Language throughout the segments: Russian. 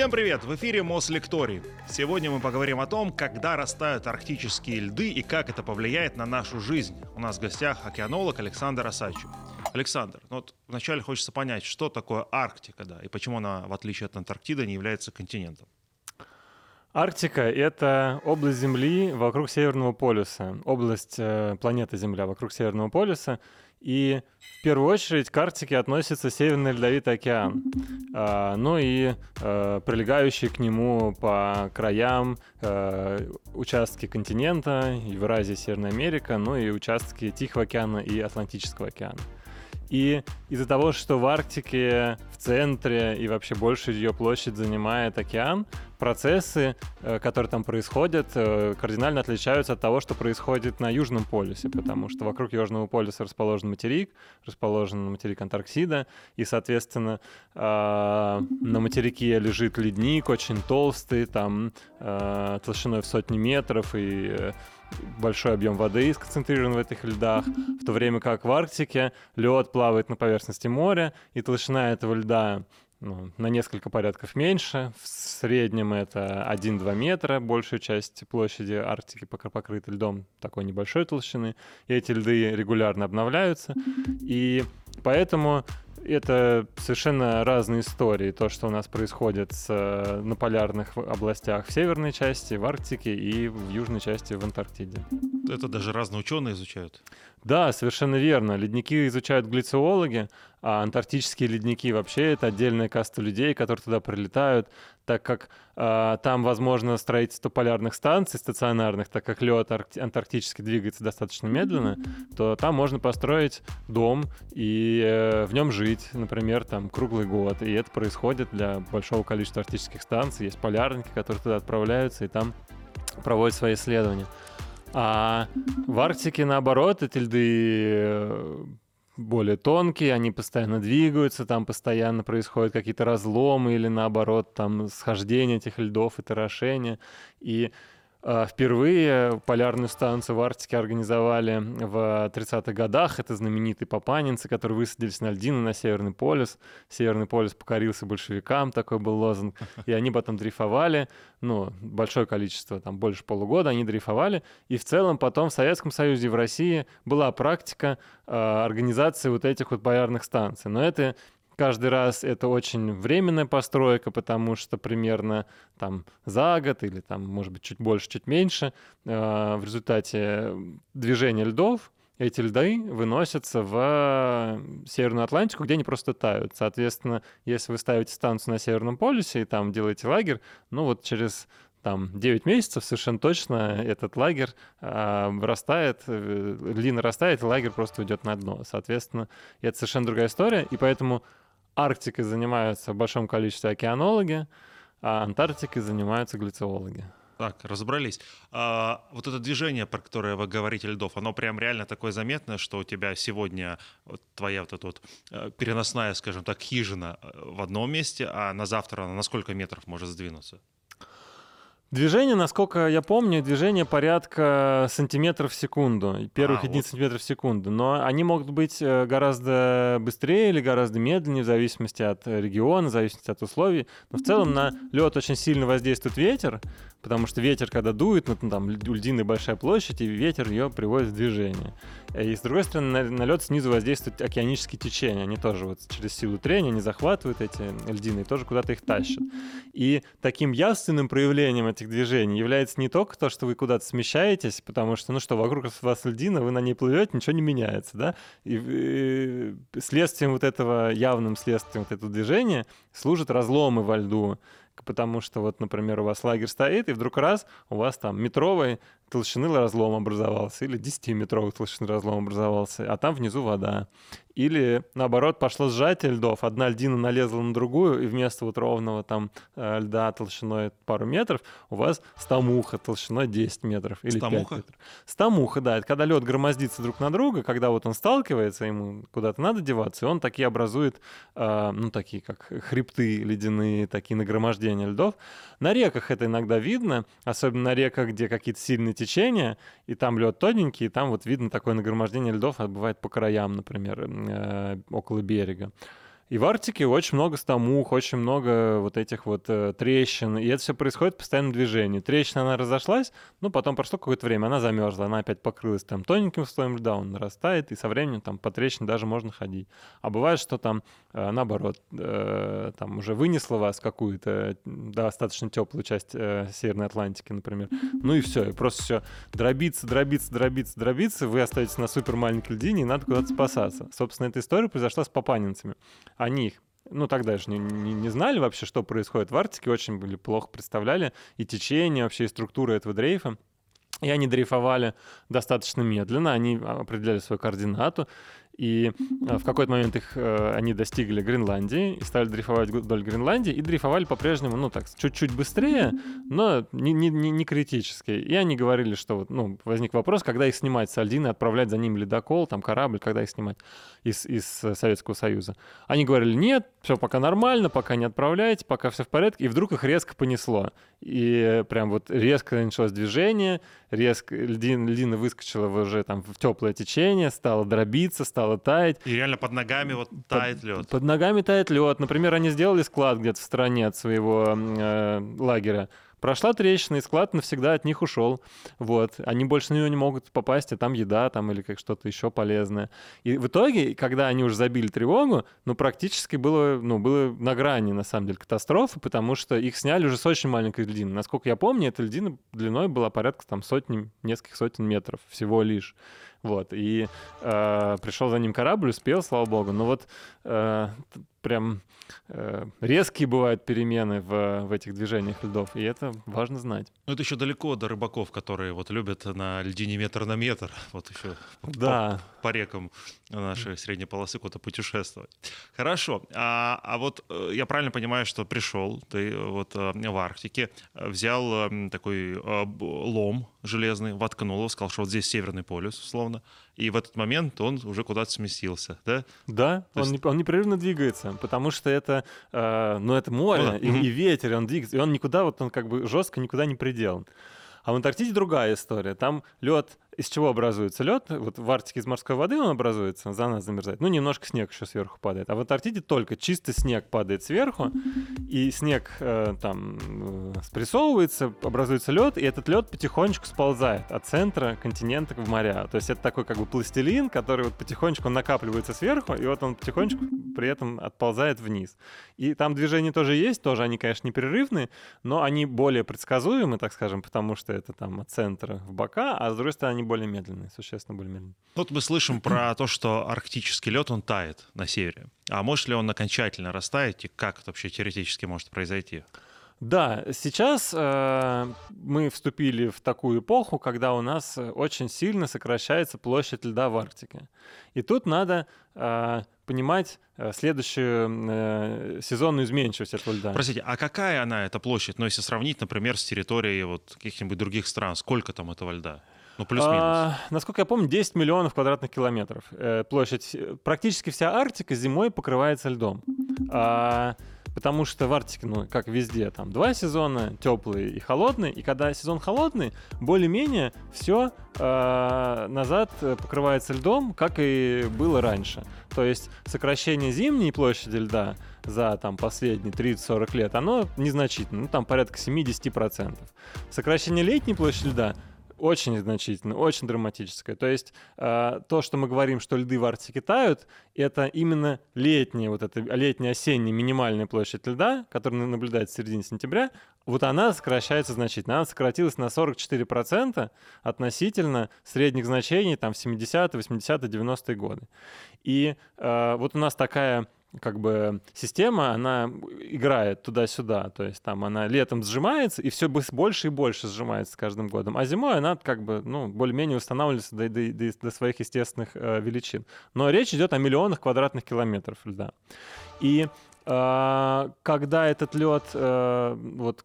Всем привет! В эфире Мослекторий. Сегодня мы поговорим о том, когда растают арктические льды и как это повлияет на нашу жизнь. У нас в гостях океанолог Александр Асачев. Александр, ну вот вначале хочется понять, что такое Арктика, да, и почему она, в отличие от Антарктиды, не является континентом. Арктика — это область Земли вокруг Северного полюса, область э, планеты Земля вокруг Северного полюса. И в первую очередь к Арктике относится Северный Ледовитый океан, э, ну и э, прилегающие к нему по краям э, участки континента, Евразия, Северная Америка, ну и участки Тихого океана и Атлантического океана. И из-за того, что в Арктике в центре и вообще большую ее площадь занимает океан, процессы, э, которые там происходят, э, кардинально отличаются от того, что происходит на Южном полюсе, потому что вокруг Южного полюса расположен материк, расположен материк Антарктида, и, соответственно, а, на материке лежит ледник очень толстый, там э, толщиной в сотни метров, и большой объем воды сконцентрирован в этих льдах, в то время как в Арктике лед плавает на поверхности моря, и толщина этого льда ну, на несколько порядков меньше. В среднем это 1-2 метра. Большая часть площади Арктики покрыта льдом такой небольшой толщины. И эти льды регулярно обновляются. И поэтому это совершенно разные истории. То, что у нас происходит с, э, на полярных областях в северной части, в Арктике и в южной части в Антарктиде. Это даже разные ученые изучают. Да, совершенно верно. Ледники изучают глициологи, а антарктические ледники вообще это отдельная каста людей, которые туда прилетают, так как э, там возможно строительство полярных станций стационарных, так как лед антарктический двигается достаточно медленно, то там можно построить дом и э, в нем жить, например, там круглый год. И это происходит для большого количества арктических станций. Есть полярники, которые туда отправляются и там проводят свои исследования. А в Арктике, наоборот, эти льды э, более тонкие, они постоянно двигаются, там постоянно происходят какие-то разломы или наоборот там схождение этих льдов и торошение. И впервые полярную станцию в Арктике организовали в 30-х годах. Это знаменитые папанинцы, которые высадились на льдины на Северный полюс. Северный полюс покорился большевикам, такой был лозунг. И они потом дрейфовали, ну, большое количество, там больше полугода они дрейфовали. И в целом потом в Советском Союзе и в России была практика э, организации вот этих вот полярных станций. Но это каждый раз это очень временная постройка, потому что примерно там за год или там, может быть, чуть больше, чуть меньше э, в результате движения льдов эти льды выносятся в Северную Атлантику, где они просто тают. Соответственно, если вы ставите станцию на Северном полюсе и там делаете лагерь, ну вот через там 9 месяцев совершенно точно этот лагерь э, вырастает, э, льдин нарастает, и лагерь просто уйдет на дно. Соответственно, это совершенно другая история, и поэтому Арктикой занимаются в большом количестве океанологи, а Антарктикой занимаются глициологи. Так, разобрались. А, вот это движение, про которое вы говорите, льдов, оно прям реально такое заметное, что у тебя сегодня вот твоя вот эта вот э, переносная, скажем так, хижина э, в одном месте, а на завтра она на сколько метров может сдвинуться? Движение, насколько я помню, движение порядка сантиметров в секунду, первых а, единиц вот. сантиметров в секунду. Но они могут быть э, гораздо быстрее или гораздо медленнее, в зависимости от региона, в зависимости от условий. Но в целом на лед очень сильно воздействует ветер, потому что ветер, когда дует, ну, там у льдины большая площадь, и ветер ее приводит в движение. И с другой стороны, на, на лед снизу воздействуют океанические течения. Они тоже вот через силу трения, они захватывают эти льдины и тоже куда-то их тащат. И таким явственным проявлением этих движений является не только то, что вы куда-то смещаетесь, потому что, ну что, вокруг вас льдина, вы на ней плывете, ничего не меняется, да? И, и следствием вот этого, явным следствием вот этого движения служат разломы во льду, потому что вот, например, у вас лагерь стоит, и вдруг раз у вас там метровый толщины разлом образовался, или 10-метровый толщины разлом образовался, а там внизу вода. Или, наоборот, пошло сжатие льдов, одна льдина налезла на другую, и вместо вот ровного там э, льда толщиной пару метров у вас стамуха толщиной 10 метров или стамуха? 5 метров. Стамуха, да, это когда лед громоздится друг на друга, когда вот он сталкивается, ему куда-то надо деваться, и он такие образует, э, ну, такие как хребты ледяные, такие нагромождения льдов. На реках это иногда видно, особенно на реках, где какие-то сильные течения, и там лед тоненький, и там вот видно такое нагромождение льдов, а бывает по краям, например, э, около берега. И в Арктике очень много стамух, очень много вот этих вот э, трещин, и это все происходит в постоянном движении. Трещина, она разошлась, ну, потом прошло какое-то время, она замерзла, она опять покрылась там тоненьким слоем льда, он нарастает, и со временем там по трещине даже можно ходить. А бывает, что там, э, наоборот, э, там уже вынесло вас какую-то достаточно теплую часть э, Северной Атлантики, например, ну и все, и просто все дробится, дробится, дробится, дробится, вы остаетесь на супер маленькой льдине, и надо куда-то спасаться. Собственно, эта история произошла с папанинцами они ну, тогда же не, не, не знали вообще, что происходит в Арктике, очень были плохо представляли и течение, вообще и структуру этого дрейфа. И они дрейфовали достаточно медленно, они определяли свою координату, и э, в какой-то момент их, э, они достигли Гренландии и стали дрейфовать вдоль Гренландии, и дрейфовали по-прежнему, ну так, чуть-чуть быстрее, но не, не, не, не критически. И они говорили, что вот, ну, возник вопрос, когда их снимать с Альдины, отправлять за ним ледокол, там корабль, когда их снимать из, из Советского Союза. Они говорили, нет, все пока нормально, пока не отправляйте, пока все в порядке, и вдруг их резко понесло. И прям вот резко началось движение, резко льдина, льдина выскочила уже там в теплое течение, стала дробиться, стала стало таять. И реально под ногами вот тает лед. Под ногами тает лед. Например, они сделали склад где-то в стороне от своего э, лагеря. Прошла трещина, и склад навсегда от них ушел. Вот. Они больше на него не могут попасть, и там еда там или как что-то еще полезное. И в итоге, когда они уже забили тревогу, ну, практически было, ну, было на грани, на самом деле, катастрофы, потому что их сняли уже с очень маленькой льдины. Насколько я помню, эта льдина длиной была порядка там сотни, нескольких сотен метров всего лишь. Вот, и э, пришел за ним корабль, успел, слава богу. Но вот э, прям э, резкие бывают перемены в, в этих движениях льдов, и это важно знать. Ну, это еще далеко до рыбаков, которые вот любят на льдине метр на метр, вот еще да. по, по рекам нашей средней полосы куда-то путешествовать. Хорошо, а, а вот э, я правильно понимаю, что пришел ты вот э, в Арктике, взял такой лом железный, воткнул его, сказал, что вот здесь Северный полюс, условно, и в этот момент он уже куда-то сместился, да? Да, он, есть... не, он непрерывно двигается, потому что это, э, ну, это море ну, да. и, и ветер, он двигается, и он никуда, вот он как бы жестко никуда не приделан. А в Антарктиде другая история. Там лед из чего образуется лед? Вот в Арктике из морской воды он образуется, за нас замерзает. Ну, немножко снег еще сверху падает. А в Антарктиде только чистый снег падает сверху, и снег э, там э, спрессовывается, образуется лед, и этот лед потихонечку сползает от центра континента в моря. То есть это такой как бы пластилин, который вот потихонечку накапливается сверху, и вот он потихонечку при этом отползает вниз. И там движения тоже есть, тоже они, конечно, непрерывные, но они более предсказуемы, так скажем, потому что это там от центра в бока, а с другой стороны они более медленные, существенно более медленные. Вот мы слышим про то, что арктический лед, он тает на севере. А может ли он окончательно растаять, и как это вообще теоретически может произойти? Да, сейчас э, мы вступили в такую эпоху, когда у нас очень сильно сокращается площадь льда в Арктике. И тут надо э, понимать э, следующую э, сезонную изменчивость этого льда. Простите, а какая она, эта площадь? Ну, если сравнить, например, с территорией вот каких-нибудь других стран, сколько там этого льда? Ну, плюс-минус. А, насколько я помню, 10 миллионов квадратных километров. Э, площадь. Практически вся Арктика зимой покрывается льдом. А, потому что в Арктике, ну, как везде, там два сезона, теплый и холодный. И когда сезон холодный, более-менее все э, назад покрывается льдом, как и было раньше. То есть сокращение зимней площади льда за там, последние 30-40 лет, оно незначительно, ну там порядка 70%. Сокращение летней площади льда очень значительно, очень драматическое. То есть э, то, что мы говорим, что льды в Арктике тают, это именно летняя, вот эта летняя осенняя минимальная площадь льда, которая наблюдается в середине сентября, вот она сокращается значительно. Она сократилась на 44% относительно средних значений там в 70-е, 80-е, 90-е годы. И э, вот у нас такая как бы система, она играет туда-сюда, то есть там она летом сжимается, и все больше и больше сжимается с каждым годом, а зимой она как бы, ну, более-менее устанавливается до, до, до, своих естественных э, величин. Но речь идет о миллионах квадратных километров льда. И когда этот лед э, вот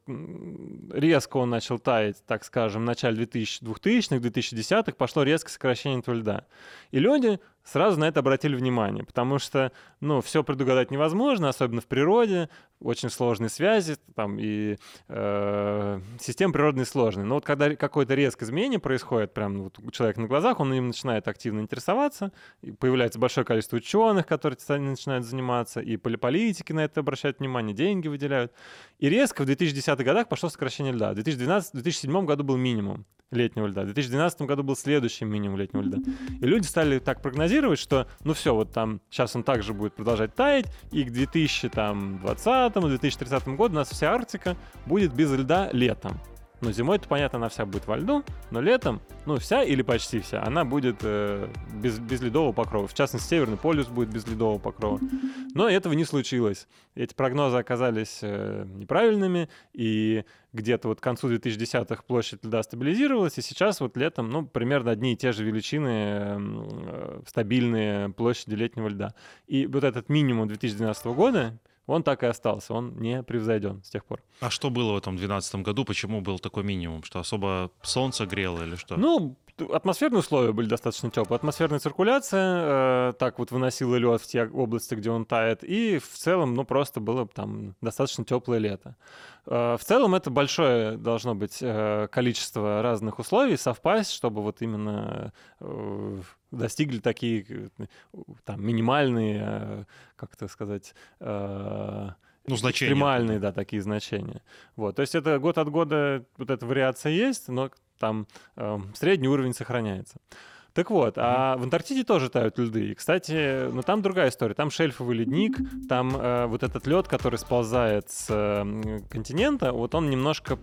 резко он начал таять, так скажем, в начале 2000-х, 2010-х, пошло резкое сокращение этого льда. И люди сразу на это обратили внимание, потому что, ну, все предугадать невозможно, особенно в природе, очень сложные связи, там, и э, системы природные сложные. Но вот когда какое-то резкое изменение происходит прямо вот у на глазах, он им начинает активно интересоваться, и появляется большое количество ученых, которые начинают заниматься, и политики на это обращают внимание, деньги выделяют. И резко в 2010-х годах пошло сокращение льда. В 2012-2007 году был минимум летнего льда. В 2012 году был следующий минимум летнего льда. И люди стали так прогнозировать, что ну все, вот там сейчас он также будет продолжать таять, и к 2020-2030 году у нас вся Арктика будет без льда летом. Ну, зимой-то, понятно, она вся будет во льду, но летом, ну, вся или почти вся, она будет э, без, без ледового покрова. В частности, Северный полюс будет без ледового покрова. Но этого не случилось. Эти прогнозы оказались э, неправильными, и где-то вот к концу 2010-х площадь льда стабилизировалась, и сейчас вот летом, ну, примерно одни и те же величины э, стабильные площади летнего льда. И вот этот минимум 2012 года, он так и остался, он не превзойден с тех пор. А что было в этом 2012 году? Почему был такой минимум? Что особо солнце грело или что? Ну, атмосферные условия были достаточно теплые. Атмосферная циркуляция э, так вот выносила лед в те области, где он тает. И в целом, ну, просто было там достаточно теплое лето. Э, в целом это большое должно быть э, количество разных условий совпасть, чтобы вот именно э, достигли такие там минимальные, как это сказать, ну, значения. экстремальные, да, такие значения. Вот, то есть это год от года вот эта вариация есть, но там э, средний уровень сохраняется. Так вот, а в Антарктиде тоже тают льды. И, кстати, ну там другая история. Там шельфовый ледник, там э, вот этот лед, который сползает с э, континента, вот он немножко,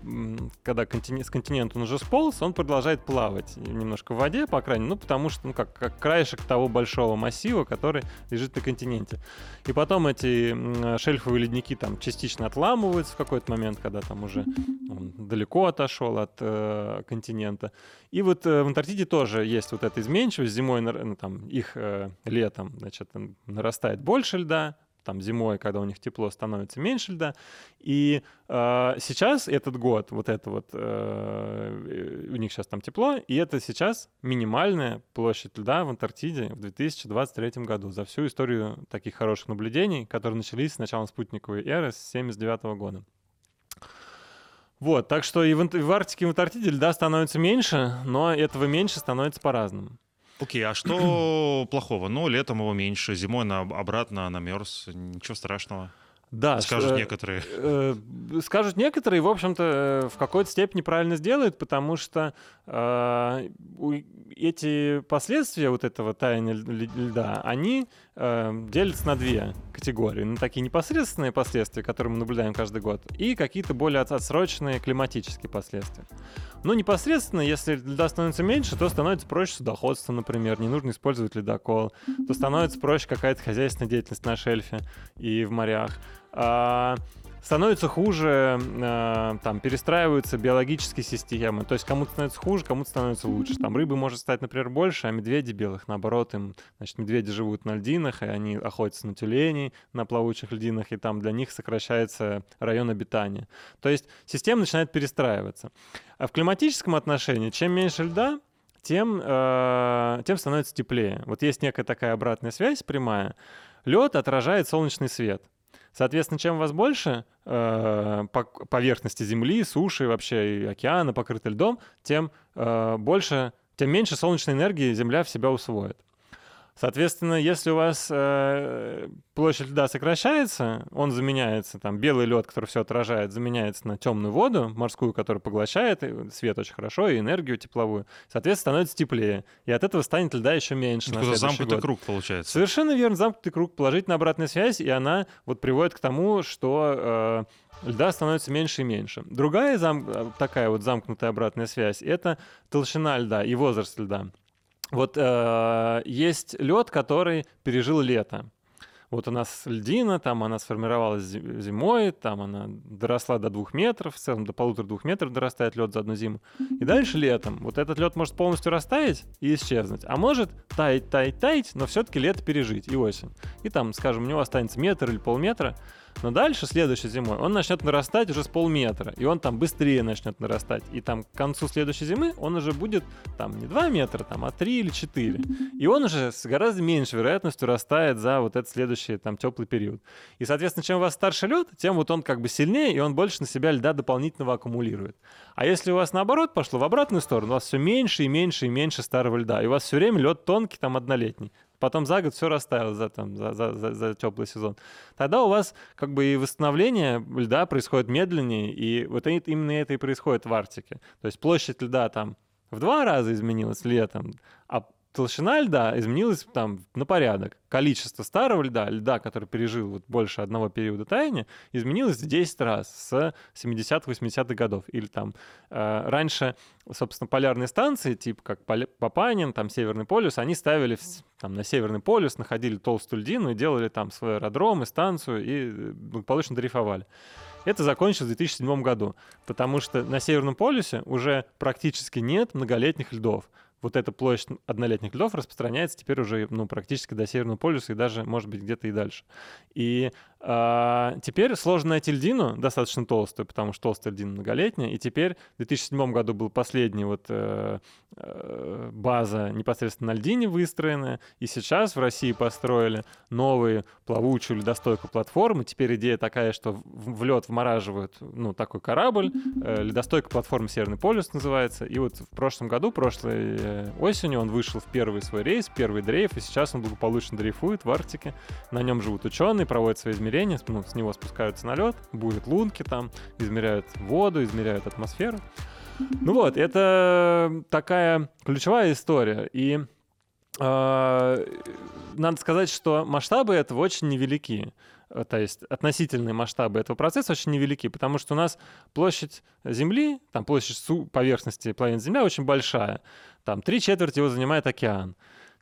когда континент, с континента он уже сполз, он продолжает плавать немножко в воде, по крайней мере, ну потому что, ну как, как краешек того большого массива, который лежит на континенте. И потом эти шельфовые ледники там частично отламываются в какой-то момент, когда там уже он далеко отошел от э, континента. И вот э, в Антарктиде тоже есть вот эта изменчивость. Зимой, ну, там, их э, летом, значит, нарастает больше льда, там зимой, когда у них тепло, становится меньше льда. И э, сейчас этот год, вот это вот, э, у них сейчас там тепло, и это сейчас минимальная площадь льда в Антарктиде в 2023 году за всю историю таких хороших наблюдений, которые начались с начала спутниковой эры с 1979 года. Вот, так что и в, в Арктике, и в Антарктиде льда становится меньше, но этого меньше становится по-разному. Окей, а что плохого? Ну, летом его меньше, зимой на, обратно намерз, ничего страшного. Да, скажут э, некоторые. Э, скажут некоторые, в общем-то, э, в какой-то степени правильно сделают, потому что э, эти последствия вот этого таяния льда, они э, делятся на две категории. На такие непосредственные последствия, которые мы наблюдаем каждый год, и какие-то более отсроченные климатические последствия. Но непосредственно, если льда становится меньше, то становится проще судоходство, например, не нужно использовать ледокол, то становится проще какая-то хозяйственная деятельность на шельфе и в морях. А, становится хуже, э, там, перестраиваются биологические системы. То есть кому-то становится хуже, кому-то становится лучше. Там рыбы может стать, например, больше, а медведи белых, наоборот, им, значит, медведи живут на льдинах, и они охотятся на тюленей на плавучих льдинах, и там для них сокращается район обитания. То есть система начинает перестраиваться. А в климатическом отношении, чем меньше льда, тем, э, тем становится теплее. Вот есть некая такая обратная связь прямая. Лед отражает солнечный свет. Соответственно, чем у вас больше э, поверхности Земли, суши, вообще и океана покрыты льдом, тем э, больше, тем меньше солнечной энергии Земля в себя усвоит. Соответственно, если у вас э, площадь льда сокращается, он заменяется, там, белый лед, который все отражает, заменяется на темную воду, морскую, которая поглощает свет очень хорошо, и энергию тепловую. Соответственно, становится теплее. И от этого станет льда еще меньше. Это замкнутый год. круг получается. Совершенно верно, замкнутый круг, положительная обратная связь, и она вот приводит к тому, что э, льда становится меньше и меньше. Другая зам... Э, такая вот замкнутая обратная связь — это толщина льда и возраст льда. Вот э, есть лед, который пережил лето. вот у нас льдина, там она сформировалась зимой, там она доросла до двух метров, в целом до полутора-двух метров дорастает лед за одну зиму. И дальше летом вот этот лед может полностью растаять и исчезнуть, а может таять, таять, таять, но все-таки лето пережить и осень. И там, скажем, у него останется метр или полметра, но дальше, следующей зимой, он начнет нарастать уже с полметра, и он там быстрее начнет нарастать. И там к концу следующей зимы он уже будет там не 2 метра, там, а 3 или 4. И он уже с гораздо меньшей вероятностью растает за вот этот следующий там теплый период. И, соответственно, чем у вас старше лед, тем вот он как бы сильнее, и он больше на себя льда дополнительного аккумулирует. А если у вас наоборот пошло в обратную сторону, у вас все меньше и меньше и меньше старого льда, и у вас все время лед тонкий, там однолетний потом за год все растаяло за, там, за, за, за, за теплый сезон. Тогда у вас как бы и восстановление льда происходит медленнее, и вот именно это и происходит в Арктике. То есть площадь льда там в два раза изменилась летом, а толщина льда изменилась там на порядок. Количество старого льда, льда, который пережил вот больше одного периода таяния, изменилось в 10 раз с 70-80-х годов. Или там э, раньше, собственно, полярные станции, типа как Папанин, там Северный полюс, они ставили там на Северный полюс, находили толстую льдину и делали там свой аэродром и станцию и э, благополучно дрейфовали. Это закончилось в 2007 году, потому что на Северном полюсе уже практически нет многолетних льдов вот эта площадь однолетних льдов распространяется теперь уже ну, практически до Северного полюса и даже, может быть, где-то и дальше. И а, теперь сложно найти льдину достаточно толстую, потому что толстая льдина многолетняя. И теперь в 2007 году был последний вот э, э, база непосредственно на льдине выстроенная. И сейчас в России построили новые плавучую ледостойкую платформу. Теперь идея такая, что в, в лед вмораживают ну, такой корабль. Э, ледостойкая платформа Северный полюс называется. И вот в прошлом году, прошлой э, осенью он вышел в первый свой рейс, первый дрейф. И сейчас он благополучно дрейфует в Арктике. На нем живут ученые, проводят свои измерения ну, с него спускаются на лед, будет лунки там, измеряют воду, измеряют атмосферу. Ну вот, это такая ключевая история. И э, надо сказать, что масштабы этого очень невелики. То есть относительные масштабы этого процесса очень невелики, потому что у нас площадь Земли, там площадь поверхности планеты Земля очень большая. Там три четверти его занимает океан.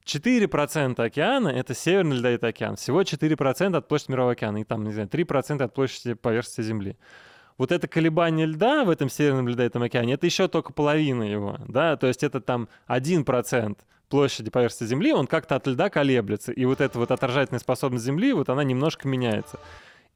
4% океана — это Северный Ледовитый океан. Всего 4% от площади Мирового океана. И там, не знаю, 3% от площади поверхности Земли. Вот это колебание льда в этом Северном Ледовитом океане, это еще только половина его, да, то есть это там 1% площади поверхности Земли, он как-то от льда колеблется, и вот эта вот отражательная способность Земли, вот она немножко меняется.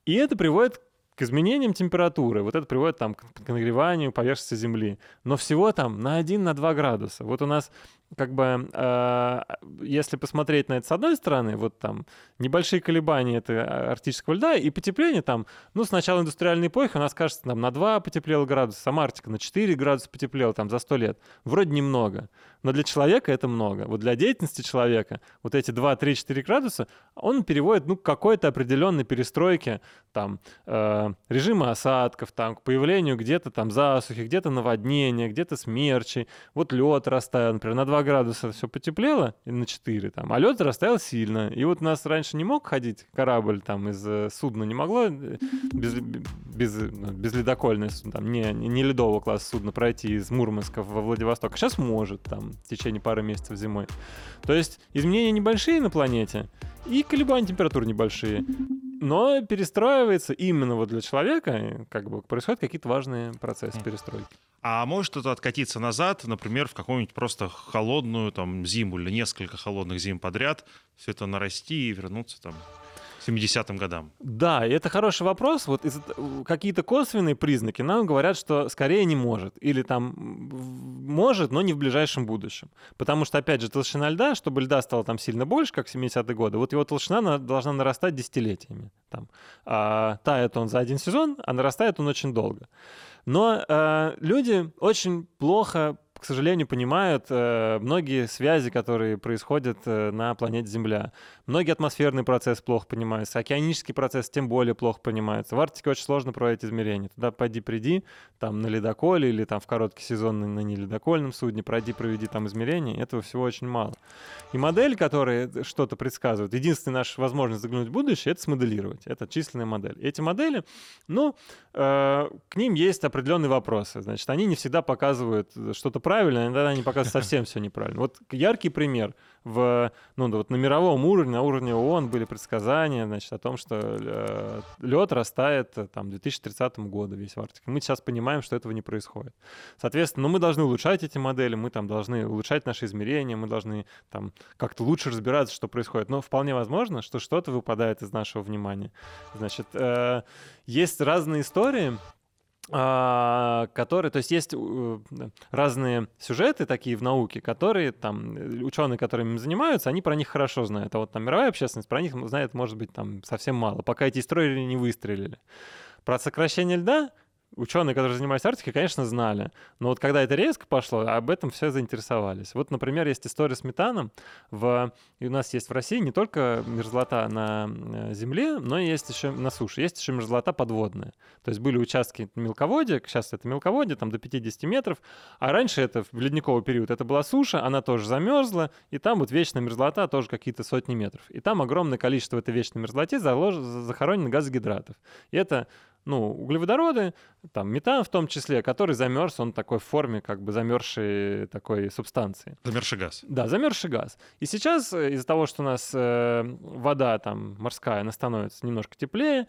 И это приводит к изменениям температуры. Вот это приводит там, к нагреванию поверхности Земли. Но всего там на 1-2 на градуса. Вот у нас как бы, э, если посмотреть на это с одной стороны, вот там небольшие колебания это арктического льда и потепление там, ну, с начала индустриальной эпохи у нас, кажется, там на 2 потеплело градуса, сама Арктика на 4 градуса потеплела там за 100 лет. Вроде немного, но для человека это много. Вот для деятельности человека вот эти 2, 3, 4 градуса он переводит, ну, к какой-то определенной перестройке там э, режима осадков, там, к появлению где-то там засухи, где-то наводнения, где-то смерчи. Вот лед растаял, например, на 2 градуса все потеплело, на 4 там, а лед растаял сильно. И вот у нас раньше не мог ходить корабль там из э, судна, не могло э, без, без, ну, без ледокольное, там, не, не ледового класса судна пройти из Мурманска во Владивосток. А сейчас может там в течение пары месяцев зимой. То есть изменения небольшие на планете, и колебания температур небольшие. Но перестраивается именно вот для человека, как бы происходят какие-то важные процессы перестройки. А может кто-то откатиться назад, например, в какую-нибудь просто холодную там зиму или несколько холодных зим подряд, все это нарасти и вернуться там 70-м годам? Да, и это хороший вопрос. Вот какие-то косвенные признаки нам говорят, что скорее не может. Или там может, но не в ближайшем будущем. Потому что, опять же, толщина льда, чтобы льда стало там сильно больше, как в 70-е годы, вот его толщина должна нарастать десятилетиями. Там. А, тает он за один сезон, а нарастает он очень долго. Но э, люди очень плохо к сожалению, понимают э, многие связи, которые происходят э, на планете Земля. Многие атмосферный процесс плохо понимаются, океанический процесс тем более плохо понимается. В Арктике очень сложно проводить измерения. Туда пойди, приди, там на ледоколе или там в короткий сезон на неледокольном судне, пройди, проведи там измерения. Этого всего очень мало. И модель, которая что-то предсказывает, единственная наша возможность заглянуть в будущее, это смоделировать. Это численная модель. Эти модели, ну, э, к ним есть определенные вопросы. Значит, они не всегда показывают что-то правильное, правильно, иногда они показывают совсем все неправильно. Вот яркий пример в, ну, вот на мировом уровне, на уровне ООН были предсказания, значит, о том, что э, лед растает э, там, к 2030 году весь в Арктике. Мы сейчас понимаем, что этого не происходит. Соответственно, ну, мы должны улучшать эти модели, мы там должны улучшать наши измерения, мы должны там как-то лучше разбираться, что происходит. Но вполне возможно, что что-то выпадает из нашего внимания. Значит, э, есть разные истории, а, которые, то есть есть э, разные сюжеты такие в науке, которые там э, ученые, которыми занимаются, они про них хорошо знают, а вот там мировая общественность про них знает, может быть, там совсем мало, пока эти истории не выстрелили. Про сокращение льда ученые, которые занимались Арктикой, конечно, знали. Но вот когда это резко пошло, об этом все заинтересовались. Вот, например, есть история с метаном. В... И у нас есть в России не только мерзлота на э, земле, но и есть еще на суше. Есть еще мерзлота подводная. То есть были участки мелководья, сейчас это мелководье, там до 50 метров. А раньше это в ледниковый период это была суша, она тоже замерзла, и там вот вечная мерзлота тоже какие-то сотни метров. И там огромное количество этой вечной мерзлоте залож... захоронено газогидратов. И это ну, углеводороды, там метан в том числе, который замерз, он такой в форме как бы замерзшей такой субстанции. Замерзший газ. Да, замерзший газ. И сейчас э, из-за того, что у нас э, вода там морская, она становится немножко теплее,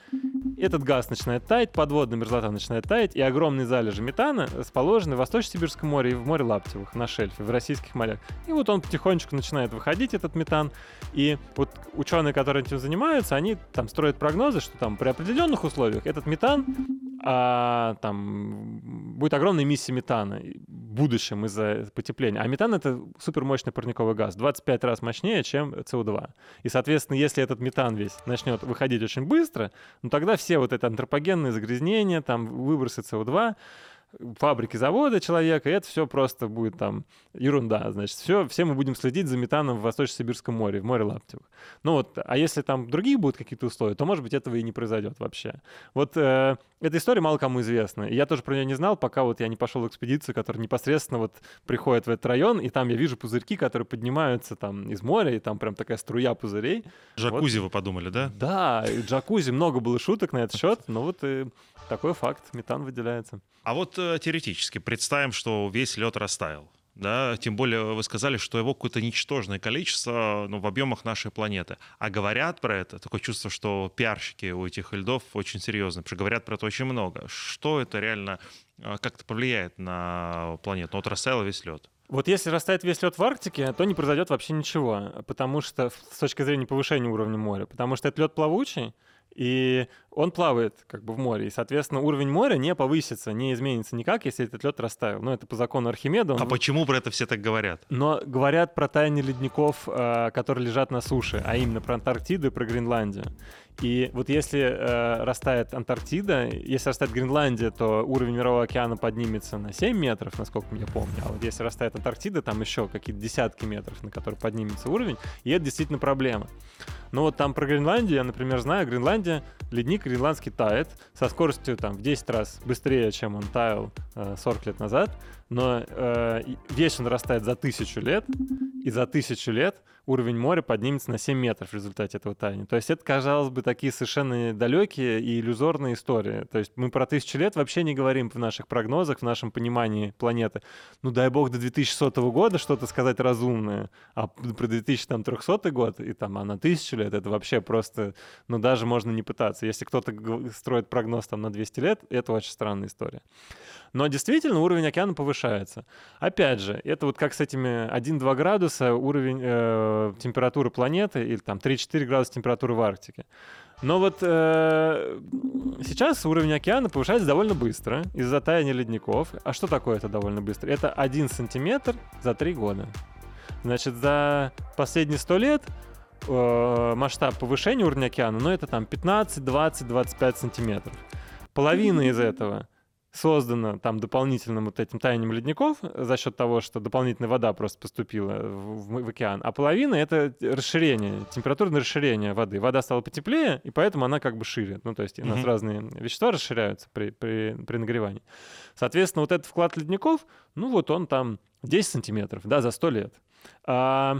этот газ начинает таять, подводная мерзлота начинает таять, и огромные залежи метана расположены в Восточно-Сибирском море и в море Лаптевых на шельфе, в российских морях. И вот он потихонечку начинает выходить, этот метан. И вот ученые, которые этим занимаются, они там строят прогнозы, что там при определенных условиях этот метан метан, а, там будет огромная эмиссия метана в будущем из-за потепления. А метан — это супермощный парниковый газ, 25 раз мощнее, чем СО2. И, соответственно, если этот метан весь начнет выходить очень быстро, ну тогда все вот это антропогенные загрязнения, там выбросы СО2, фабрики, заводы человека, и это все просто будет там ерунда. Значит, все, все мы будем следить за метаном в Восточно-Сибирском море, в море Лаптевых. Ну вот, а если там другие будут какие-то условия, то, может быть, этого и не произойдет вообще. Вот э, эта история мало кому известна. И я тоже про нее не знал, пока вот я не пошел в экспедицию, которая непосредственно вот приходит в этот район, и там я вижу пузырьки, которые поднимаются там из моря, и там прям такая струя пузырей. Джакузи вот. вы подумали, да? Да, джакузи, много было шуток на этот счет, но вот и такой факт, метан выделяется. А вот э, теоретически представим, что весь лед растаял. Да, тем более вы сказали, что его какое-то ничтожное количество ну, в объемах нашей планеты. А говорят про это, такое чувство, что пиарщики у этих льдов очень серьезно, потому что говорят про это очень много. Что это реально э, как-то повлияет на планету? Ну, вот растаял весь лед. Вот если растает весь лед в Арктике, то не произойдет вообще ничего, потому что с точки зрения повышения уровня моря, потому что этот лед плавучий, и он плавает как бы в море, и, соответственно, уровень моря не повысится, не изменится никак, если этот лед растаял. Ну, это по закону Архимеда. Он... А почему про это все так говорят? Но говорят про таяние ледников, э, которые лежат на суше, а именно про Антарктиду и про Гренландию. И вот если э, растает Антарктида, если растает Гренландия, то уровень Мирового океана поднимется на 7 метров, насколько я помню. А вот если растает Антарктида, там еще какие-то десятки метров, на которые поднимется уровень, и это действительно проблема. Но вот там про Гренландию, я, например, знаю, Гренландия, ледник гренландский тает со скоростью там в 10 раз быстрее, чем он таял э, 40 лет назад, но э, весь он растает за тысячу лет, и за тысячу лет уровень моря поднимется на 7 метров в результате этого таяния. То есть это, казалось бы, такие совершенно далекие и иллюзорные истории. То есть мы про тысячу лет вообще не говорим в наших прогнозах, в нашем понимании планеты. Ну дай бог до 2100 года что-то сказать разумное, а про 2300 год и там, а на тысячу лет это вообще просто, ну даже можно не пытаться. Если кто-то строит прогноз там на 200 лет, это очень странная история. Но действительно уровень океана повышается. Опять же, это вот как с этими 1-2 градуса уровень э, температуры планеты или там 3-4 градуса температуры в Арктике. Но вот э, сейчас уровень океана повышается довольно быстро из-за таяния ледников. А что такое это довольно быстро? Это 1 сантиметр за 3 года. Значит, за последние 100 лет э, масштаб повышения уровня океана, ну это там 15, 20, 25 сантиметров. Половина из этого создано там дополнительным вот этим таянием ледников за счет того, что дополнительная вода просто поступила в, в, в океан, а половина — это расширение, температурное расширение воды. Вода стала потеплее, и поэтому она как бы шире. Ну, то есть у нас mm-hmm. разные вещества расширяются при, при, при нагревании. Соответственно, вот этот вклад ледников, ну вот он там 10 сантиметров, да, за 100 лет. А,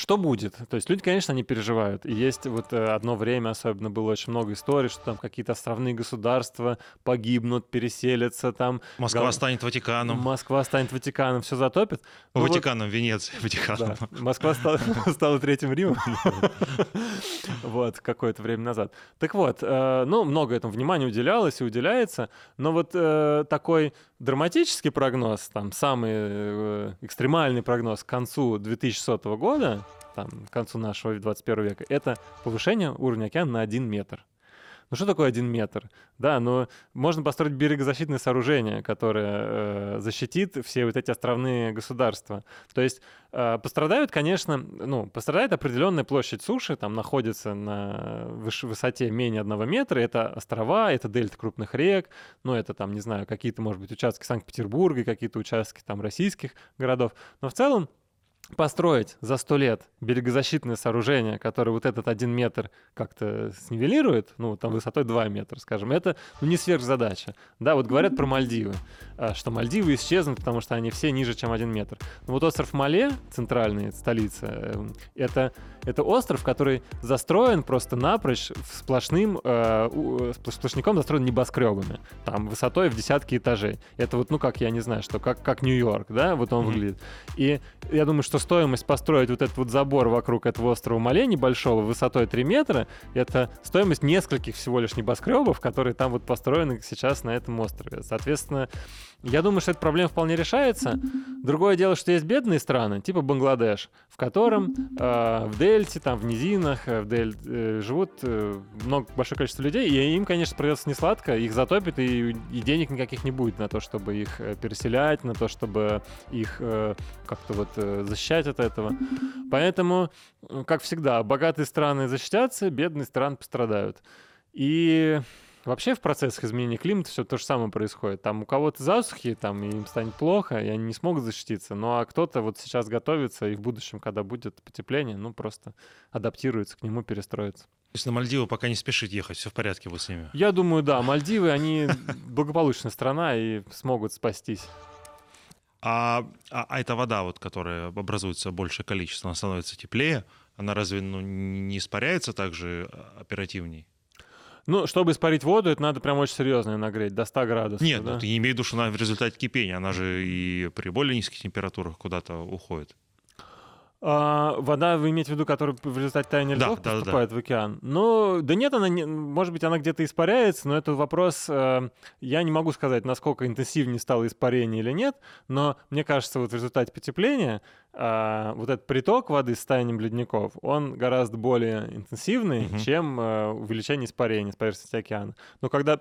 что будет? То есть люди, конечно, они переживают. И есть вот э, одно время, особенно было очень много историй, что там какие-то островные государства погибнут, переселятся там. Москва Гол... станет Ватиканом. Москва станет Ватиканом, все затопит. Ну, Ватиканом, вот... Венеция, Ватиканом. Да. Москва стала, стала третьим Римом. Вот, какое-то время назад. Так вот, э, ну, много этому внимания уделялось и уделяется, но вот э, такой драматический прогноз, там, самый экстремальный прогноз к концу 2100 года, там, к концу нашего 21 века, это повышение уровня океана на 1 метр. Ну что такое один метр? Да, но можно построить берегозащитное сооружение, которое э, защитит все вот эти островные государства. То есть э, пострадают, конечно, ну, пострадает определенная площадь суши, там находится на выш- высоте менее одного метра. Это острова, это дельта крупных рек, ну это там, не знаю, какие-то, может быть, участки Санкт-Петербурга, какие-то участки там российских городов. Но в целом построить за сто лет берегозащитное сооружение, которое вот этот один метр как-то снивелирует, ну, там высотой 2 метра, скажем, это ну, не сверхзадача. Да, вот говорят про Мальдивы, а, что Мальдивы исчезнут, потому что они все ниже, чем один метр. Но вот остров Мале, центральный, столица, эм, это, это остров, который застроен просто напрочь сплошным, э, сплошняком застроен небоскребами, там, высотой в десятки этажей. Это вот, ну, как, я не знаю, что, как, как Нью-Йорк, да, вот он mm-hmm. выглядит. И я думаю, что стоимость построить вот этот вот забор вокруг этого острова Мале небольшого, высотой 3 метра, это стоимость нескольких всего лишь небоскребов, которые там вот построены сейчас на этом острове. Соответственно, я думаю, что эта проблема вполне решается. Другое дело, что есть бедные страны, типа Бангладеш, в котором э, в дельте, там в низинах, э, в дель, э, живут э, много, большое количество людей, и им, конечно, придется не сладко, их затопит, и, и денег никаких не будет на то, чтобы их э, переселять, на то, чтобы их э, как-то вот э, защищать от этого. Поэтому, как всегда, богатые страны защитятся, бедные страны пострадают. И Вообще в процессах изменения климата все то же самое происходит. Там у кого-то засухи, там им станет плохо, и они не смогут защититься. Ну а кто-то вот сейчас готовится, и в будущем, когда будет потепление, ну просто адаптируется к нему, перестроится. То есть на Мальдивы пока не спешит ехать, все в порядке вы с ними? Я думаю, да. Мальдивы, они благополучная страна и смогут спастись. А, а, а эта вода, вот, которая образуется большее количество, она становится теплее, она разве ну, не испаряется так же а, оперативней? Ну, чтобы испарить воду, это надо прям очень серьезно нагреть, до 100 градусов. Нет, да? ну, ты не имеешь в виду, что она в результате кипения, она же и при более низких температурах куда-то уходит. А, вода, вы имеете в виду, которая в результате таяния льдов да, поступает да, да. в океан? Ну, да нет, она не, может быть, она где-то испаряется, но это вопрос, э, я не могу сказать, насколько интенсивнее стало испарение или нет, но мне кажется, вот в результате потепления э, вот этот приток воды с таянием ледников, он гораздо более интенсивный, угу. чем э, увеличение испарения с поверхности океана. Но когда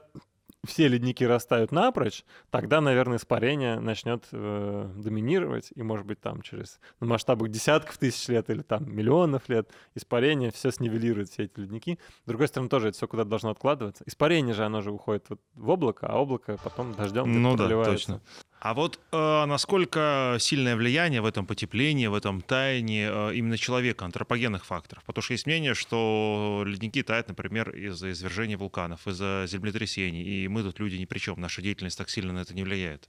все ледники растают напрочь, тогда, наверное, испарение начнет э, доминировать, и, может быть, там через на масштабах десятков тысяч лет или там миллионов лет испарение все снивелирует, все эти ледники. С другой стороны, тоже это все куда-то должно откладываться. Испарение же, оно же уходит вот в облако, а облако потом дождем ну, да, точно. А вот э, насколько сильное влияние в этом потеплении, в этом таянии э, именно человека, антропогенных факторов? Потому что есть мнение, что ледники тают, например, из-за извержения вулканов, из-за землетрясений, и мы тут люди ни при чем, наша деятельность так сильно на это не влияет.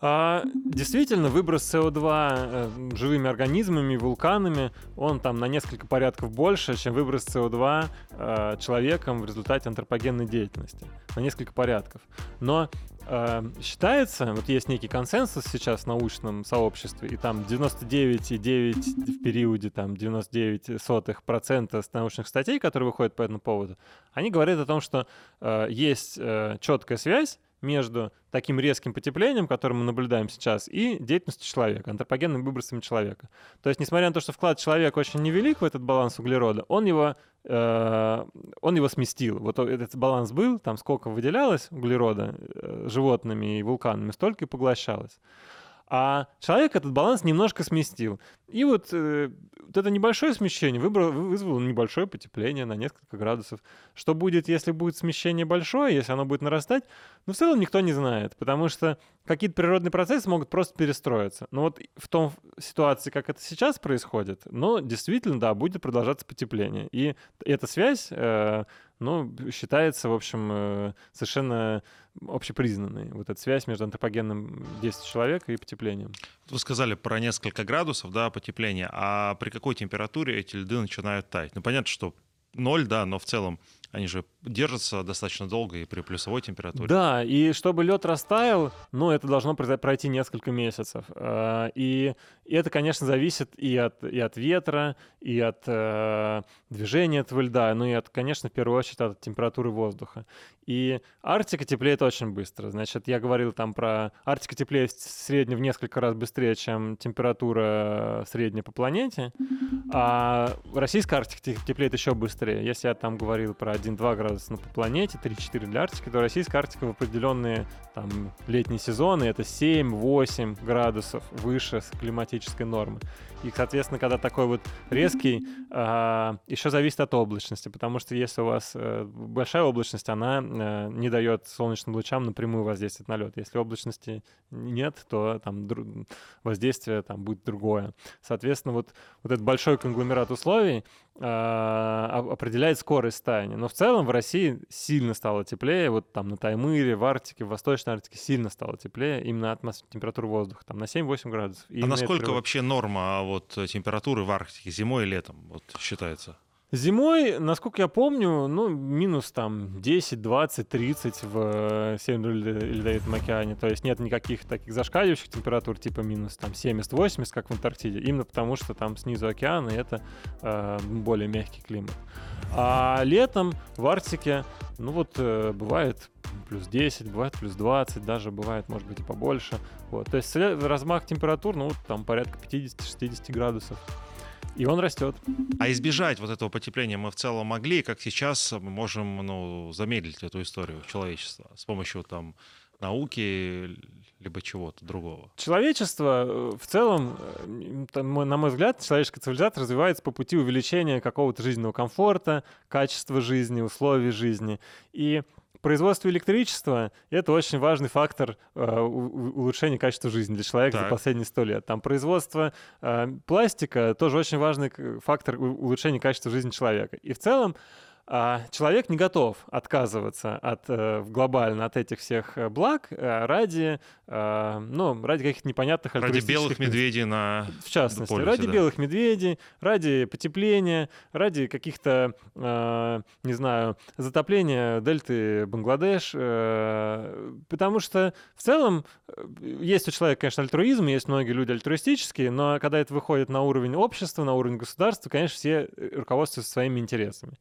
А, действительно, выброс СО2 э, живыми организмами, вулканами, он там на несколько порядков больше, чем выброс СО2 э, человеком в результате антропогенной деятельности. На несколько порядков. Но э, считается, вот есть некий консенсус сейчас в научном сообществе, и там 99,9 в периоде там 99 сотых процента научных статей, которые выходят по этому поводу, они говорят о том, что э, есть э, четкая связь между таким резким потеплением, которое мы наблюдаем сейчас, и деятельностью человека, антропогенными выбросами человека. То есть, несмотря на то, что вклад человека очень невелик в этот баланс углерода, он его, э, он его сместил. Вот этот баланс был, там сколько выделялось углерода э, животными и вулканами, столько и поглощалось. А человек этот баланс немножко сместил. И вот, э, вот это небольшое смещение выбрало, вызвало небольшое потепление на несколько градусов. Что будет, если будет смещение большое, если оно будет нарастать, ну, в целом никто не знает, потому что какие-то природные процессы могут просто перестроиться. Но вот в том ситуации, как это сейчас происходит, ну, действительно, да, будет продолжаться потепление. И эта связь э, ну, считается, в общем, э, совершенно общепризнанной. Вот эта связь между антропогенным действием человека и потеплением. Вы сказали про несколько градусов, да, потепления. А при какой температуре эти льды начинают таять? Ну, понятно, что ноль, да, но в целом они же держатся достаточно долго и при плюсовой температуре. Да, и чтобы лед растаял, ну, это должно пройти несколько месяцев. А, и это, конечно, зависит и от, и от ветра, и от э, движения этого льда, ну и, от, конечно, в первую очередь от температуры воздуха. И Арктика теплеет очень быстро. Значит, я говорил там про... Арктика теплеет в среднем в несколько раз быстрее, чем температура средняя по планете, а российская Арктика теплеет еще быстрее. Если я там говорил про 1-2 градуса по планете, 3-4 для Арктики, то российская Арктика в определенные там, летние сезоны это 7-8 градусов выше климатической нормы. И, соответственно, когда такой вот резкий, а, еще зависит от облачности, потому что если у вас э, большая облачность, она э, не дает солнечным лучам напрямую воздействовать на лед. Если облачности нет, то там воздействие там будет другое. Соответственно, вот, вот этот большой конгломерат условий, определяет скорость таяния. Но в целом в России сильно стало теплее, вот там на Таймыре, в Арктике, в Восточной Арктике сильно стало теплее, именно атмос... температура воздуха, там на 7-8 градусов. И а насколько вообще норма а вот температуры в Арктике зимой и летом вот считается? Зимой, насколько я помню, ну, минус там 10, 20, 30 в э, Северном Ледовитом океане. То есть нет никаких таких зашкаливающих температур, типа минус там 70-80, как в Антарктиде. Именно потому, что там снизу океана это э, более мягкий климат. А летом в Арктике, ну вот, э, бывает плюс 10, бывает плюс 20, даже бывает, может быть, и побольше. Вот. То есть размах температур, ну, там порядка 50-60 градусов. И он растет. А избежать вот этого потепления мы в целом могли, как сейчас мы можем ну, замедлить эту историю человечества с помощью там науки, либо чего-то другого. Человечество э, в целом, э, на мой взгляд, человеческая цивилизация развивается по пути увеличения какого-то жизненного комфорта, качества жизни, условий жизни. И производство электричества — это очень важный фактор э, улучшения качества жизни для человека так. за последние сто лет. Там производство э, пластика — тоже очень важный фактор улучшения качества жизни человека. И в целом а человек не готов отказываться от, э, глобально от этих всех э, благ э, ради, ну, ради каких-то непонятных Ради белых медведей на В частности, полюсе, ради да. белых медведей, ради потепления, ради каких-то, не знаю, затопления дельты Бангладеш, потому что в целом есть у человека, конечно, альтруизм, есть многие люди альтруистические, но когда это выходит на уровень общества, на уровень государства, конечно, все руководствуются своими интересами.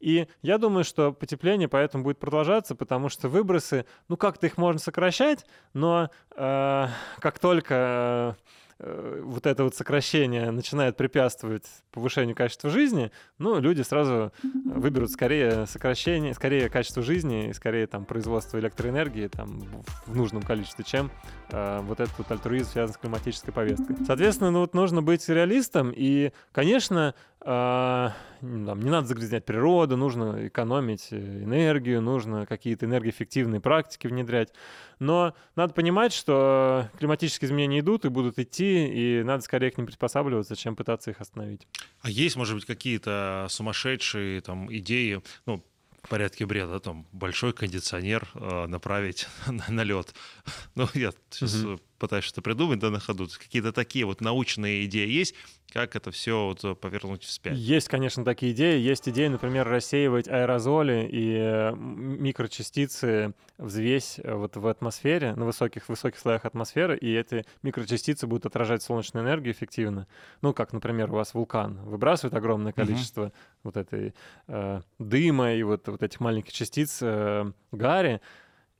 И я думаю, что потепление поэтому будет продолжаться, потому что выбросы, ну как-то их можно сокращать, но э, как только э, вот это вот сокращение начинает препятствовать повышению качества жизни, ну, люди сразу выберут скорее сокращение, скорее качество жизни, скорее там производство электроэнергии там в нужном количестве, чем э, вот этот вот альтруизм связан с климатической повесткой. Соответственно, ну вот нужно быть реалистом, и, конечно, там, не надо загрязнять природу, нужно экономить э, энергию, нужно какие-то энергоэффективные практики внедрять. Но надо понимать, что климатические изменения идут и будут идти, и надо скорее к ним приспосабливаться, чем пытаться их остановить. А есть, может быть, какие-то сумасшедшие там идеи, ну, в порядке бреда, там большой кондиционер э, направить на, на лед. Ну, я сейчас mm-hmm. Пытаюсь что-то придумать, да, на ходу. Какие-то такие вот научные идеи есть, как это все вот э, повернуть вспять? Есть, конечно, такие идеи. Есть идеи, например, рассеивать аэрозоли и э, микрочастицы, взвесь э, вот в атмосфере, на высоких, высоких слоях атмосферы, и эти микрочастицы будут отражать солнечную энергию эффективно. Ну, как, например, у вас вулкан выбрасывает огромное количество uh-huh. вот этой э, дыма и вот, вот этих маленьких частиц э, гари,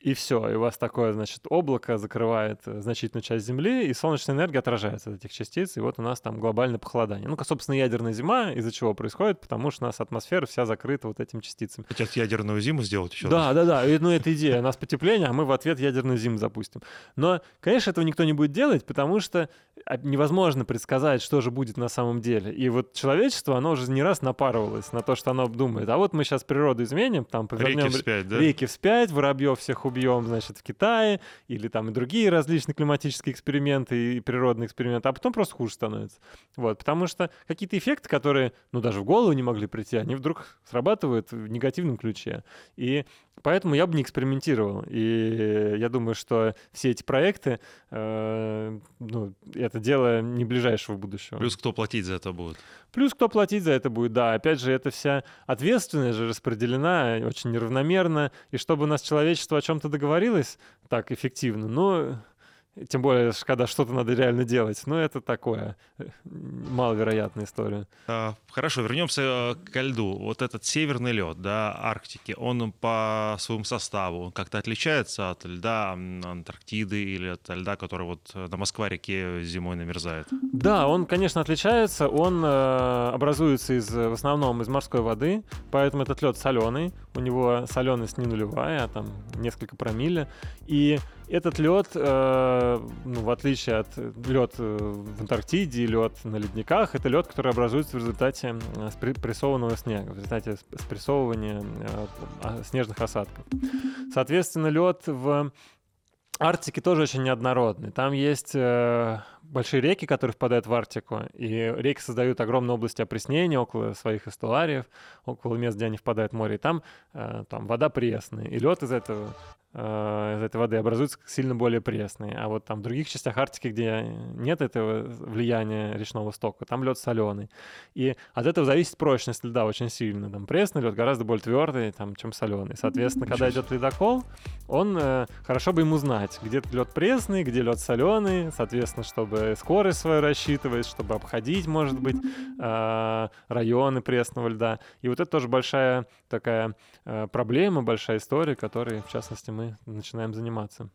и все, и у вас такое, значит, облако закрывает э, значительную часть Земли, и солнечная энергия отражается от этих частиц, и вот у нас там глобальное похолодание. Ну, собственно, ядерная зима из-за чего происходит? Потому что у нас атмосфера вся закрыта вот этими частицами. Хотят ядерную зиму сделать еще Да, раз. да, да, и, ну, это идея. У нас потепление, а мы в ответ ядерную зиму запустим. Но, конечно, этого никто не будет делать, потому что а, невозможно предсказать, что же будет на самом деле. И вот человечество, оно уже не раз напарывалось на то, что оно думает, а вот мы сейчас природу изменим, там, повернем реки вспять, да? реки вспять, воробьев всех убьем, значит, в Китае, или там и другие различные климатические эксперименты и природные эксперименты, а потом просто хуже становится. Вот, потому что какие-то эффекты, которые, ну, даже в голову не могли прийти, они вдруг срабатывают в негативном ключе. И поэтому я бы не экспериментировал. И я думаю, что все эти проекты, э, ну, это дело не ближайшего будущего. Плюс кто платить за это будет? Плюс кто платить за это будет, да. Опять же, эта вся ответственность же распределена очень неравномерно. И чтобы у нас человечество о чем-то договорилось так эффективно, ну, тем более, когда что-то надо реально делать. Ну, это такое, э, маловероятная история. А, хорошо, вернемся э, к льду. Вот этот северный лед, да, Арктики, он по своему составу как-то отличается от льда Антарктиды или от льда, который вот на Москва-реке зимой намерзает? Да, он, конечно, отличается. Он э, образуется из, в основном из морской воды, поэтому этот лед соленый. У него соленость не нулевая, а там несколько промилле. И этот лед, э, ну, в отличие от лед э, в Антарктиде лед на ледниках, это лед, который образуется в результате спрессованного снега, в результате спрессовывания э, снежных осадков. Соответственно, лед в Арктике тоже очень неоднородный. Там есть э, большие реки, которые впадают в Арктику, и реки создают огромные области опреснения около своих эстуариев, около мест, где они впадают в море, и там, э, там вода пресная, и лед из этого Э, из этой воды образуются сильно более пресные. А вот там в других частях Арктики, где нет этого влияния речного стока, там лед соленый. И от этого зависит прочность льда очень сильно. Там пресный лед гораздо более твердый, там, чем соленый. Соответственно, когда идет ледокол, он э, хорошо бы ему знать, где лед пресный, где лед соленый, соответственно, чтобы скорость свою рассчитывать, чтобы обходить, может быть, э, районы пресного льда. И вот это тоже большая такая э, проблема, большая история, которой, в частности, мы начинаем заниматься.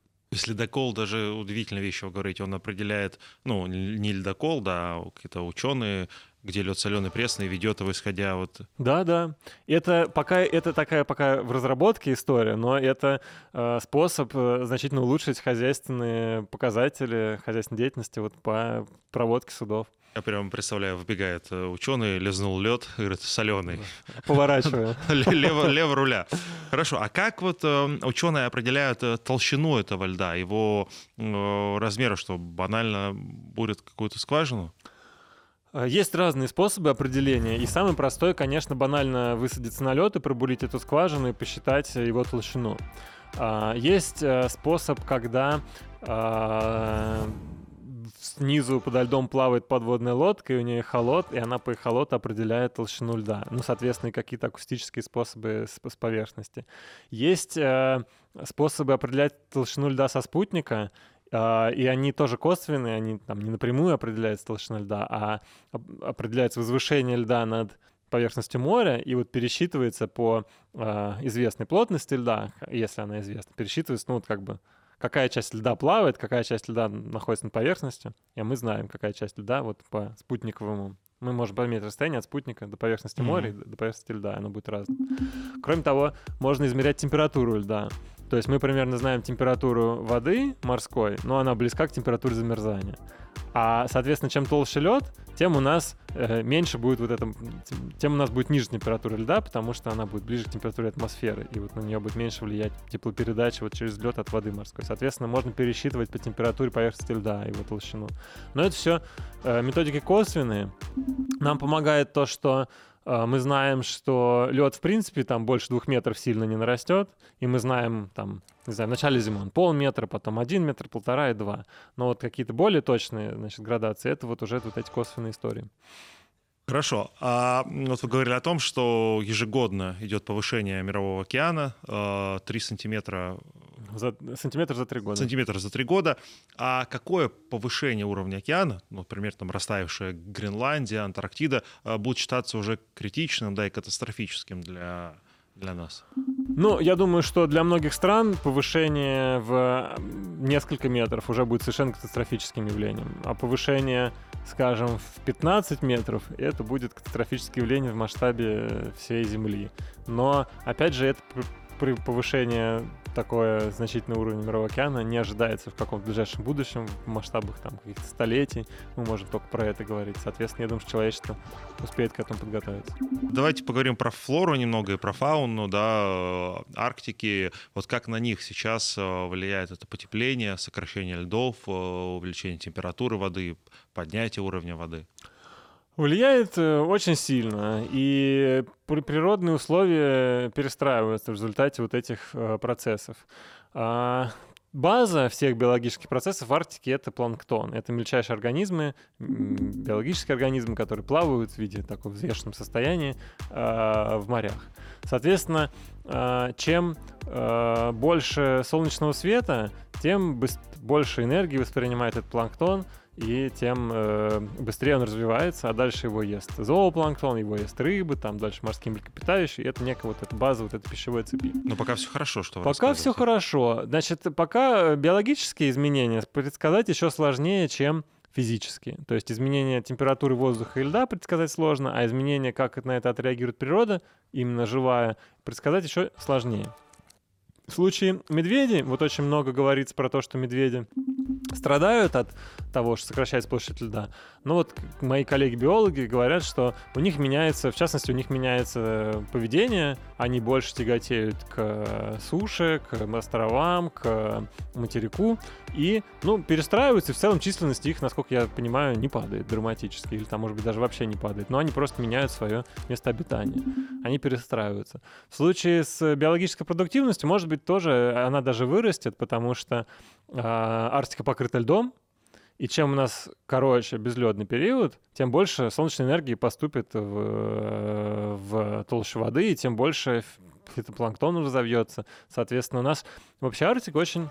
Ледокол, даже удивительная вещь, вы говорите, он определяет, ну, не ледокол, да, а какие-то ученые, где лед соленый пресный ведет его исходя вот. Да, да. Это пока это такая пока в разработке история, но это э, способ э, значительно улучшить хозяйственные показатели хозяйственной деятельности вот по проводке судов. Я прямо представляю, вбегает э, ученый, лизнул лед, говорит, соленый. Поворачиваю. Лево, лево руля. Хорошо, а как вот э, ученые определяют э, толщину этого льда, его размеры, что банально будет какую-то скважину? Есть разные способы определения, и самый простой, конечно, банально высадиться на лед и пробурить эту скважину и посчитать его толщину. А, есть способ, когда а, снизу подо льдом плавает подводная лодка, и у нее холод, и она по эхолоту определяет толщину льда. Ну, соответственно, какие-то акустические способы с, с поверхности. Есть э, способы определять толщину льда со спутника, э, и они тоже косвенные, они там не напрямую определяются толщина льда, а определяется возвышение льда над поверхностью моря, и вот пересчитывается по э, известной плотности льда, если она известна, пересчитывается, ну, вот как бы какая часть льда плавает, какая часть льда находится на поверхности, и мы знаем, какая часть льда вот по спутниковому. Мы можем померить расстояние от спутника до поверхности mm-hmm. моря, до поверхности льда, оно будет разным. Кроме того, можно измерять температуру льда. То есть мы примерно знаем температуру воды морской, но она близка к температуре замерзания. А, соответственно, чем толще лед, тем у нас э, меньше будет вот это, тем у нас будет ниже температура льда, потому что она будет ближе к температуре атмосферы, и вот на нее будет меньше влиять теплопередача вот через лед от воды морской. Соответственно, можно пересчитывать по температуре поверхности льда его толщину. Но это все э, методики косвенные. Нам помогает то, что мы знаем, что лед, в принципе, там больше двух метров сильно не нарастет, и мы знаем, там, не знаю, в начале зимы он полметра, потом один метр, полтора и два. Но вот какие-то более точные, значит, градации, это вот уже вот эти косвенные истории. Хорошо. А вот вы говорили о том, что ежегодно идет повышение мирового океана, 3 а, сантиметра за, сантиметр за три года. Сантиметр за три года. А какое повышение уровня океана, ну, например, там растаявшая Гренландия, Антарктида, а, будет считаться уже критичным, да, и катастрофическим для, для нас? Ну, я думаю, что для многих стран повышение в несколько метров уже будет совершенно катастрофическим явлением. А повышение, скажем, в 15 метров, это будет катастрофическое явление в масштабе всей Земли. Но, опять же, это при повышении такое значительный уровень мирового океана не ожидается в каком-то ближайшем будущем, в масштабах там каких-то столетий. Мы можем только про это говорить. Соответственно, я думаю, что человечество успеет к этому подготовиться. Давайте поговорим про флору немного и про фауну, да, э, Арктики. Вот как на них сейчас э, влияет это потепление, сокращение льдов, э, увеличение температуры воды, поднятие уровня воды? Влияет очень сильно, и природные условия перестраиваются в результате вот этих процессов. А, база всех биологических процессов в Арктике — это планктон. Это мельчайшие организмы, биологические организмы, которые плавают в виде такого взвешенном состоянии э, в морях. Соответственно, э, чем э, больше солнечного света, тем больше энергии воспринимает этот планктон — и тем э, быстрее он развивается, а дальше его ест зоопланктон, его ест рыбы, там дальше морские млекопитающие, и это некая вот эта база вот этой пищевой цепи. Но пока все хорошо, что вы Пока все хорошо. Значит, пока биологические изменения предсказать еще сложнее, чем физические. То есть изменение температуры воздуха и льда предсказать сложно, а изменение, как на это отреагирует природа, именно живая, предсказать еще сложнее. В случае медведей, вот очень много говорится про то, что медведи страдают от того, что сокращается площадь льда. Но вот мои коллеги-биологи говорят, что у них меняется, в частности, у них меняется поведение, они больше тяготеют к суше, к островам, к материку, и, ну, перестраиваются, и в целом численность их, насколько я понимаю, не падает драматически, или там, может быть, даже вообще не падает, но они просто меняют свое место обитания, они перестраиваются. В случае с биологической продуктивностью, может быть, тоже она даже вырастет, потому что э, Арктика покрыта льдом, и чем у нас короче безледный период, тем больше солнечной энергии поступит в, в толщу воды, и тем больше фитопланктон разовьется. Соответственно, у нас вообще Арктика очень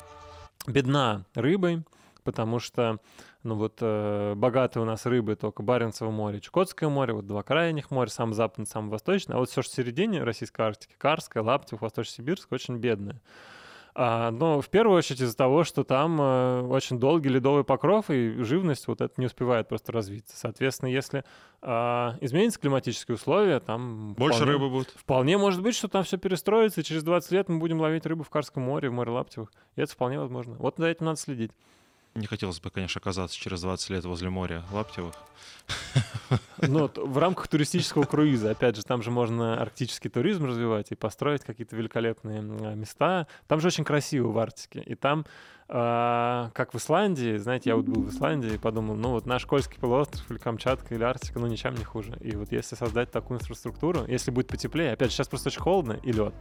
бедна рыбой, потому что ну вот э, богатые у нас рыбы только Баренцево море, Чукотское море, вот два крайних моря, сам западный, сам восточный, а вот все, что в середине Российской Арктики, Карская, Лаптев, Восточно-Сибирск, очень бедное. А, но в первую очередь из-за того, что там э, очень долгий ледовый покров, и живность вот это не успевает просто развиться. Соответственно, если э, изменятся климатические условия, там... Больше вполне, рыбы будет. Вполне может быть, что там все перестроится, и через 20 лет мы будем ловить рыбу в Карском море, в море Лаптевых. И это вполне возможно. Вот за этим надо следить. Не хотелось бы, конечно, оказаться через 20 лет возле моря Лаптевых. Ну, в рамках туристического круиза, опять же, там же можно арктический туризм развивать и построить какие-то великолепные места. Там же очень красиво в Арктике. И там а, как в Исландии, знаете, я вот был в Исландии и подумал, ну вот наш Кольский полуостров или Камчатка или Арктика, ну ничем не хуже. И вот если создать такую инфраструктуру, если будет потеплее, опять же, сейчас просто очень холодно и лед,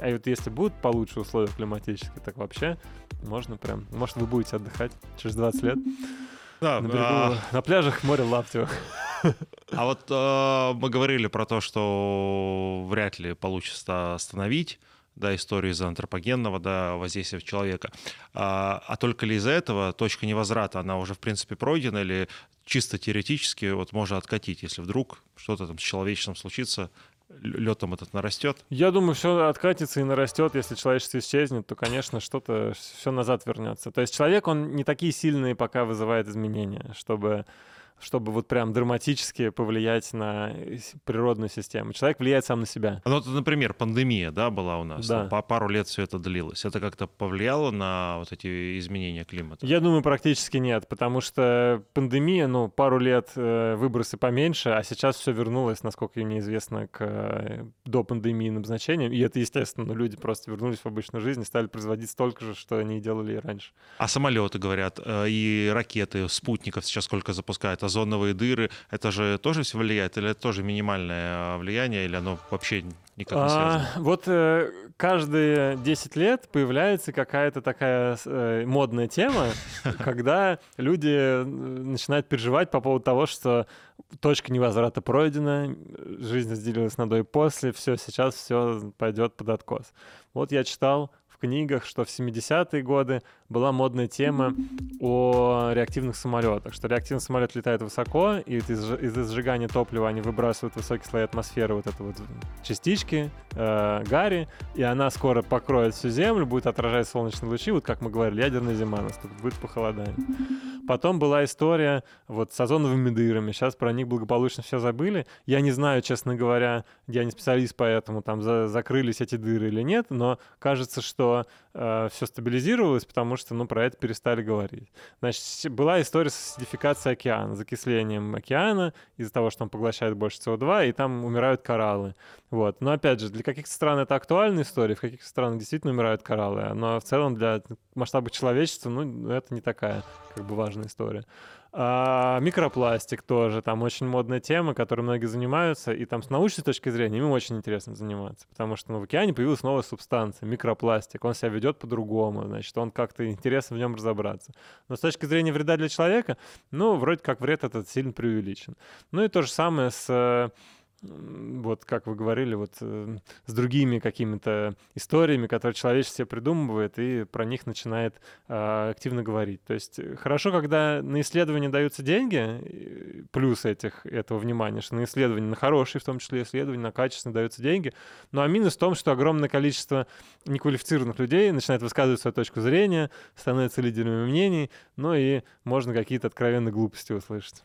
а вот если будут получше условия климатические, так вообще можно прям, может вы будете отдыхать через 20 лет да, на, берегу, а... на пляжах моря Лаптева. А вот э, мы говорили про то, что вряд ли получится остановить да, историю из-за антропогенного да, воздействия человека. А, а только ли из-за этого точка невозврата, она уже, в принципе, пройдена, или чисто теоретически вот можно откатить, если вдруг что-то там с человечеством случится, летом этот нарастет? Я думаю, все откатится и нарастет. Если человечество исчезнет, то, конечно, что-то все назад вернется. То есть человек, он не такие сильные пока вызывает изменения, чтобы чтобы вот прям драматически повлиять на природную систему. Человек влияет сам на себя. Ну, вот, например, пандемия, да, была у нас. Да. По пару лет все это длилось. Это как-то повлияло на вот эти изменения климата? Я думаю, практически нет, потому что пандемия, ну, пару лет э, выбросы поменьше, а сейчас все вернулось, насколько мне известно, к э, до пандемийным значениям. И это, естественно, ну, люди просто вернулись в обычную жизнь и стали производить столько же, что они делали и раньше. А самолеты, говорят, э, и ракеты, спутников сейчас сколько запускают, озоновые дыры, это же тоже все влияет, или это тоже минимальное а, влияние, или оно вообще никак не связано? А, вот э, каждые 10 лет появляется какая-то такая э, модная тема, когда люди начинают переживать по поводу того, что точка невозврата пройдена, жизнь разделилась на до и после, все, сейчас все пойдет под откос. Вот я читал книгах, что в 70-е годы была модная тема о реактивных самолетах, что реактивный самолет летает высоко, и из-за из сжигания топлива они выбрасывают высокие слои атмосферы вот это вот частички, э, гари, и она скоро покроет всю Землю, будет отражать солнечные лучи, вот как мы говорили, ядерная зима наступит, будет похолодание. Потом была история вот с озоновыми дырами. Сейчас про них благополучно все забыли. Я не знаю, честно говоря, я не специалист, поэтому там за закрылись эти дыры или нет, но кажется, что э, все стабилизировалось, потому что, ну, про это перестали говорить. Значит, была история с асидификацией океана, закислением океана из-за того, что он поглощает больше СО2, и там умирают кораллы. Вот. Но, опять же, для каких-то стран это актуальная история, в каких-то странах действительно умирают кораллы, но в целом для масштаба человечества, ну, это не такая как бы важная история. А, микропластик тоже, там очень модная тема, которой многие занимаются, и там с научной точки зрения им очень интересно заниматься, потому что ну, в океане появилась новая субстанция, микропластик, он себя ведет по-другому, значит, он как-то интересно в нем разобраться. Но с точки зрения вреда для человека, ну, вроде как вред этот сильно преувеличен. Ну и то же самое с вот как вы говорили, вот э, с другими какими-то историями, которые человечество себе придумывает и про них начинает э, активно говорить. То есть э, хорошо, когда на исследования даются деньги, плюс этих, этого внимания, что на исследования, на хорошие в том числе исследования, на качественные даются деньги. Ну а минус в том, что огромное количество неквалифицированных людей начинает высказывать свою точку зрения, становятся лидерами мнений, ну и можно какие-то откровенные глупости услышать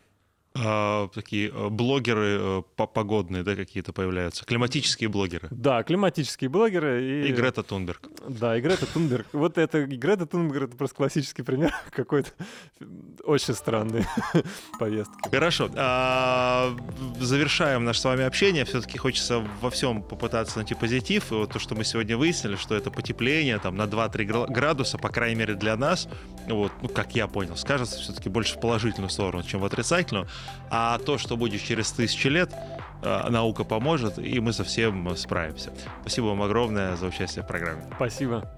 а, такие э, блогеры э, погодные, да, какие-то появляются, климатические блогеры. Да, климатические блогеры. И, и Грета Тунберг. Да, и Грета Тунберг. Вот это, Грета Тунберг, это просто классический пример какой-то очень странной поездки. Хорошо. А, завершаем наше с вами общение. Все-таки хочется во всем попытаться найти позитив. И вот то, что мы сегодня выяснили, что это потепление там на 2-3 градуса, по крайней мере для нас, вот, ну, как я понял, скажется все-таки больше в положительную сторону, чем в отрицательную. А то, что будет через тысячи лет, э, наука поможет, и мы совсем справимся. Спасибо вам огромное за участие в программе. Спасибо.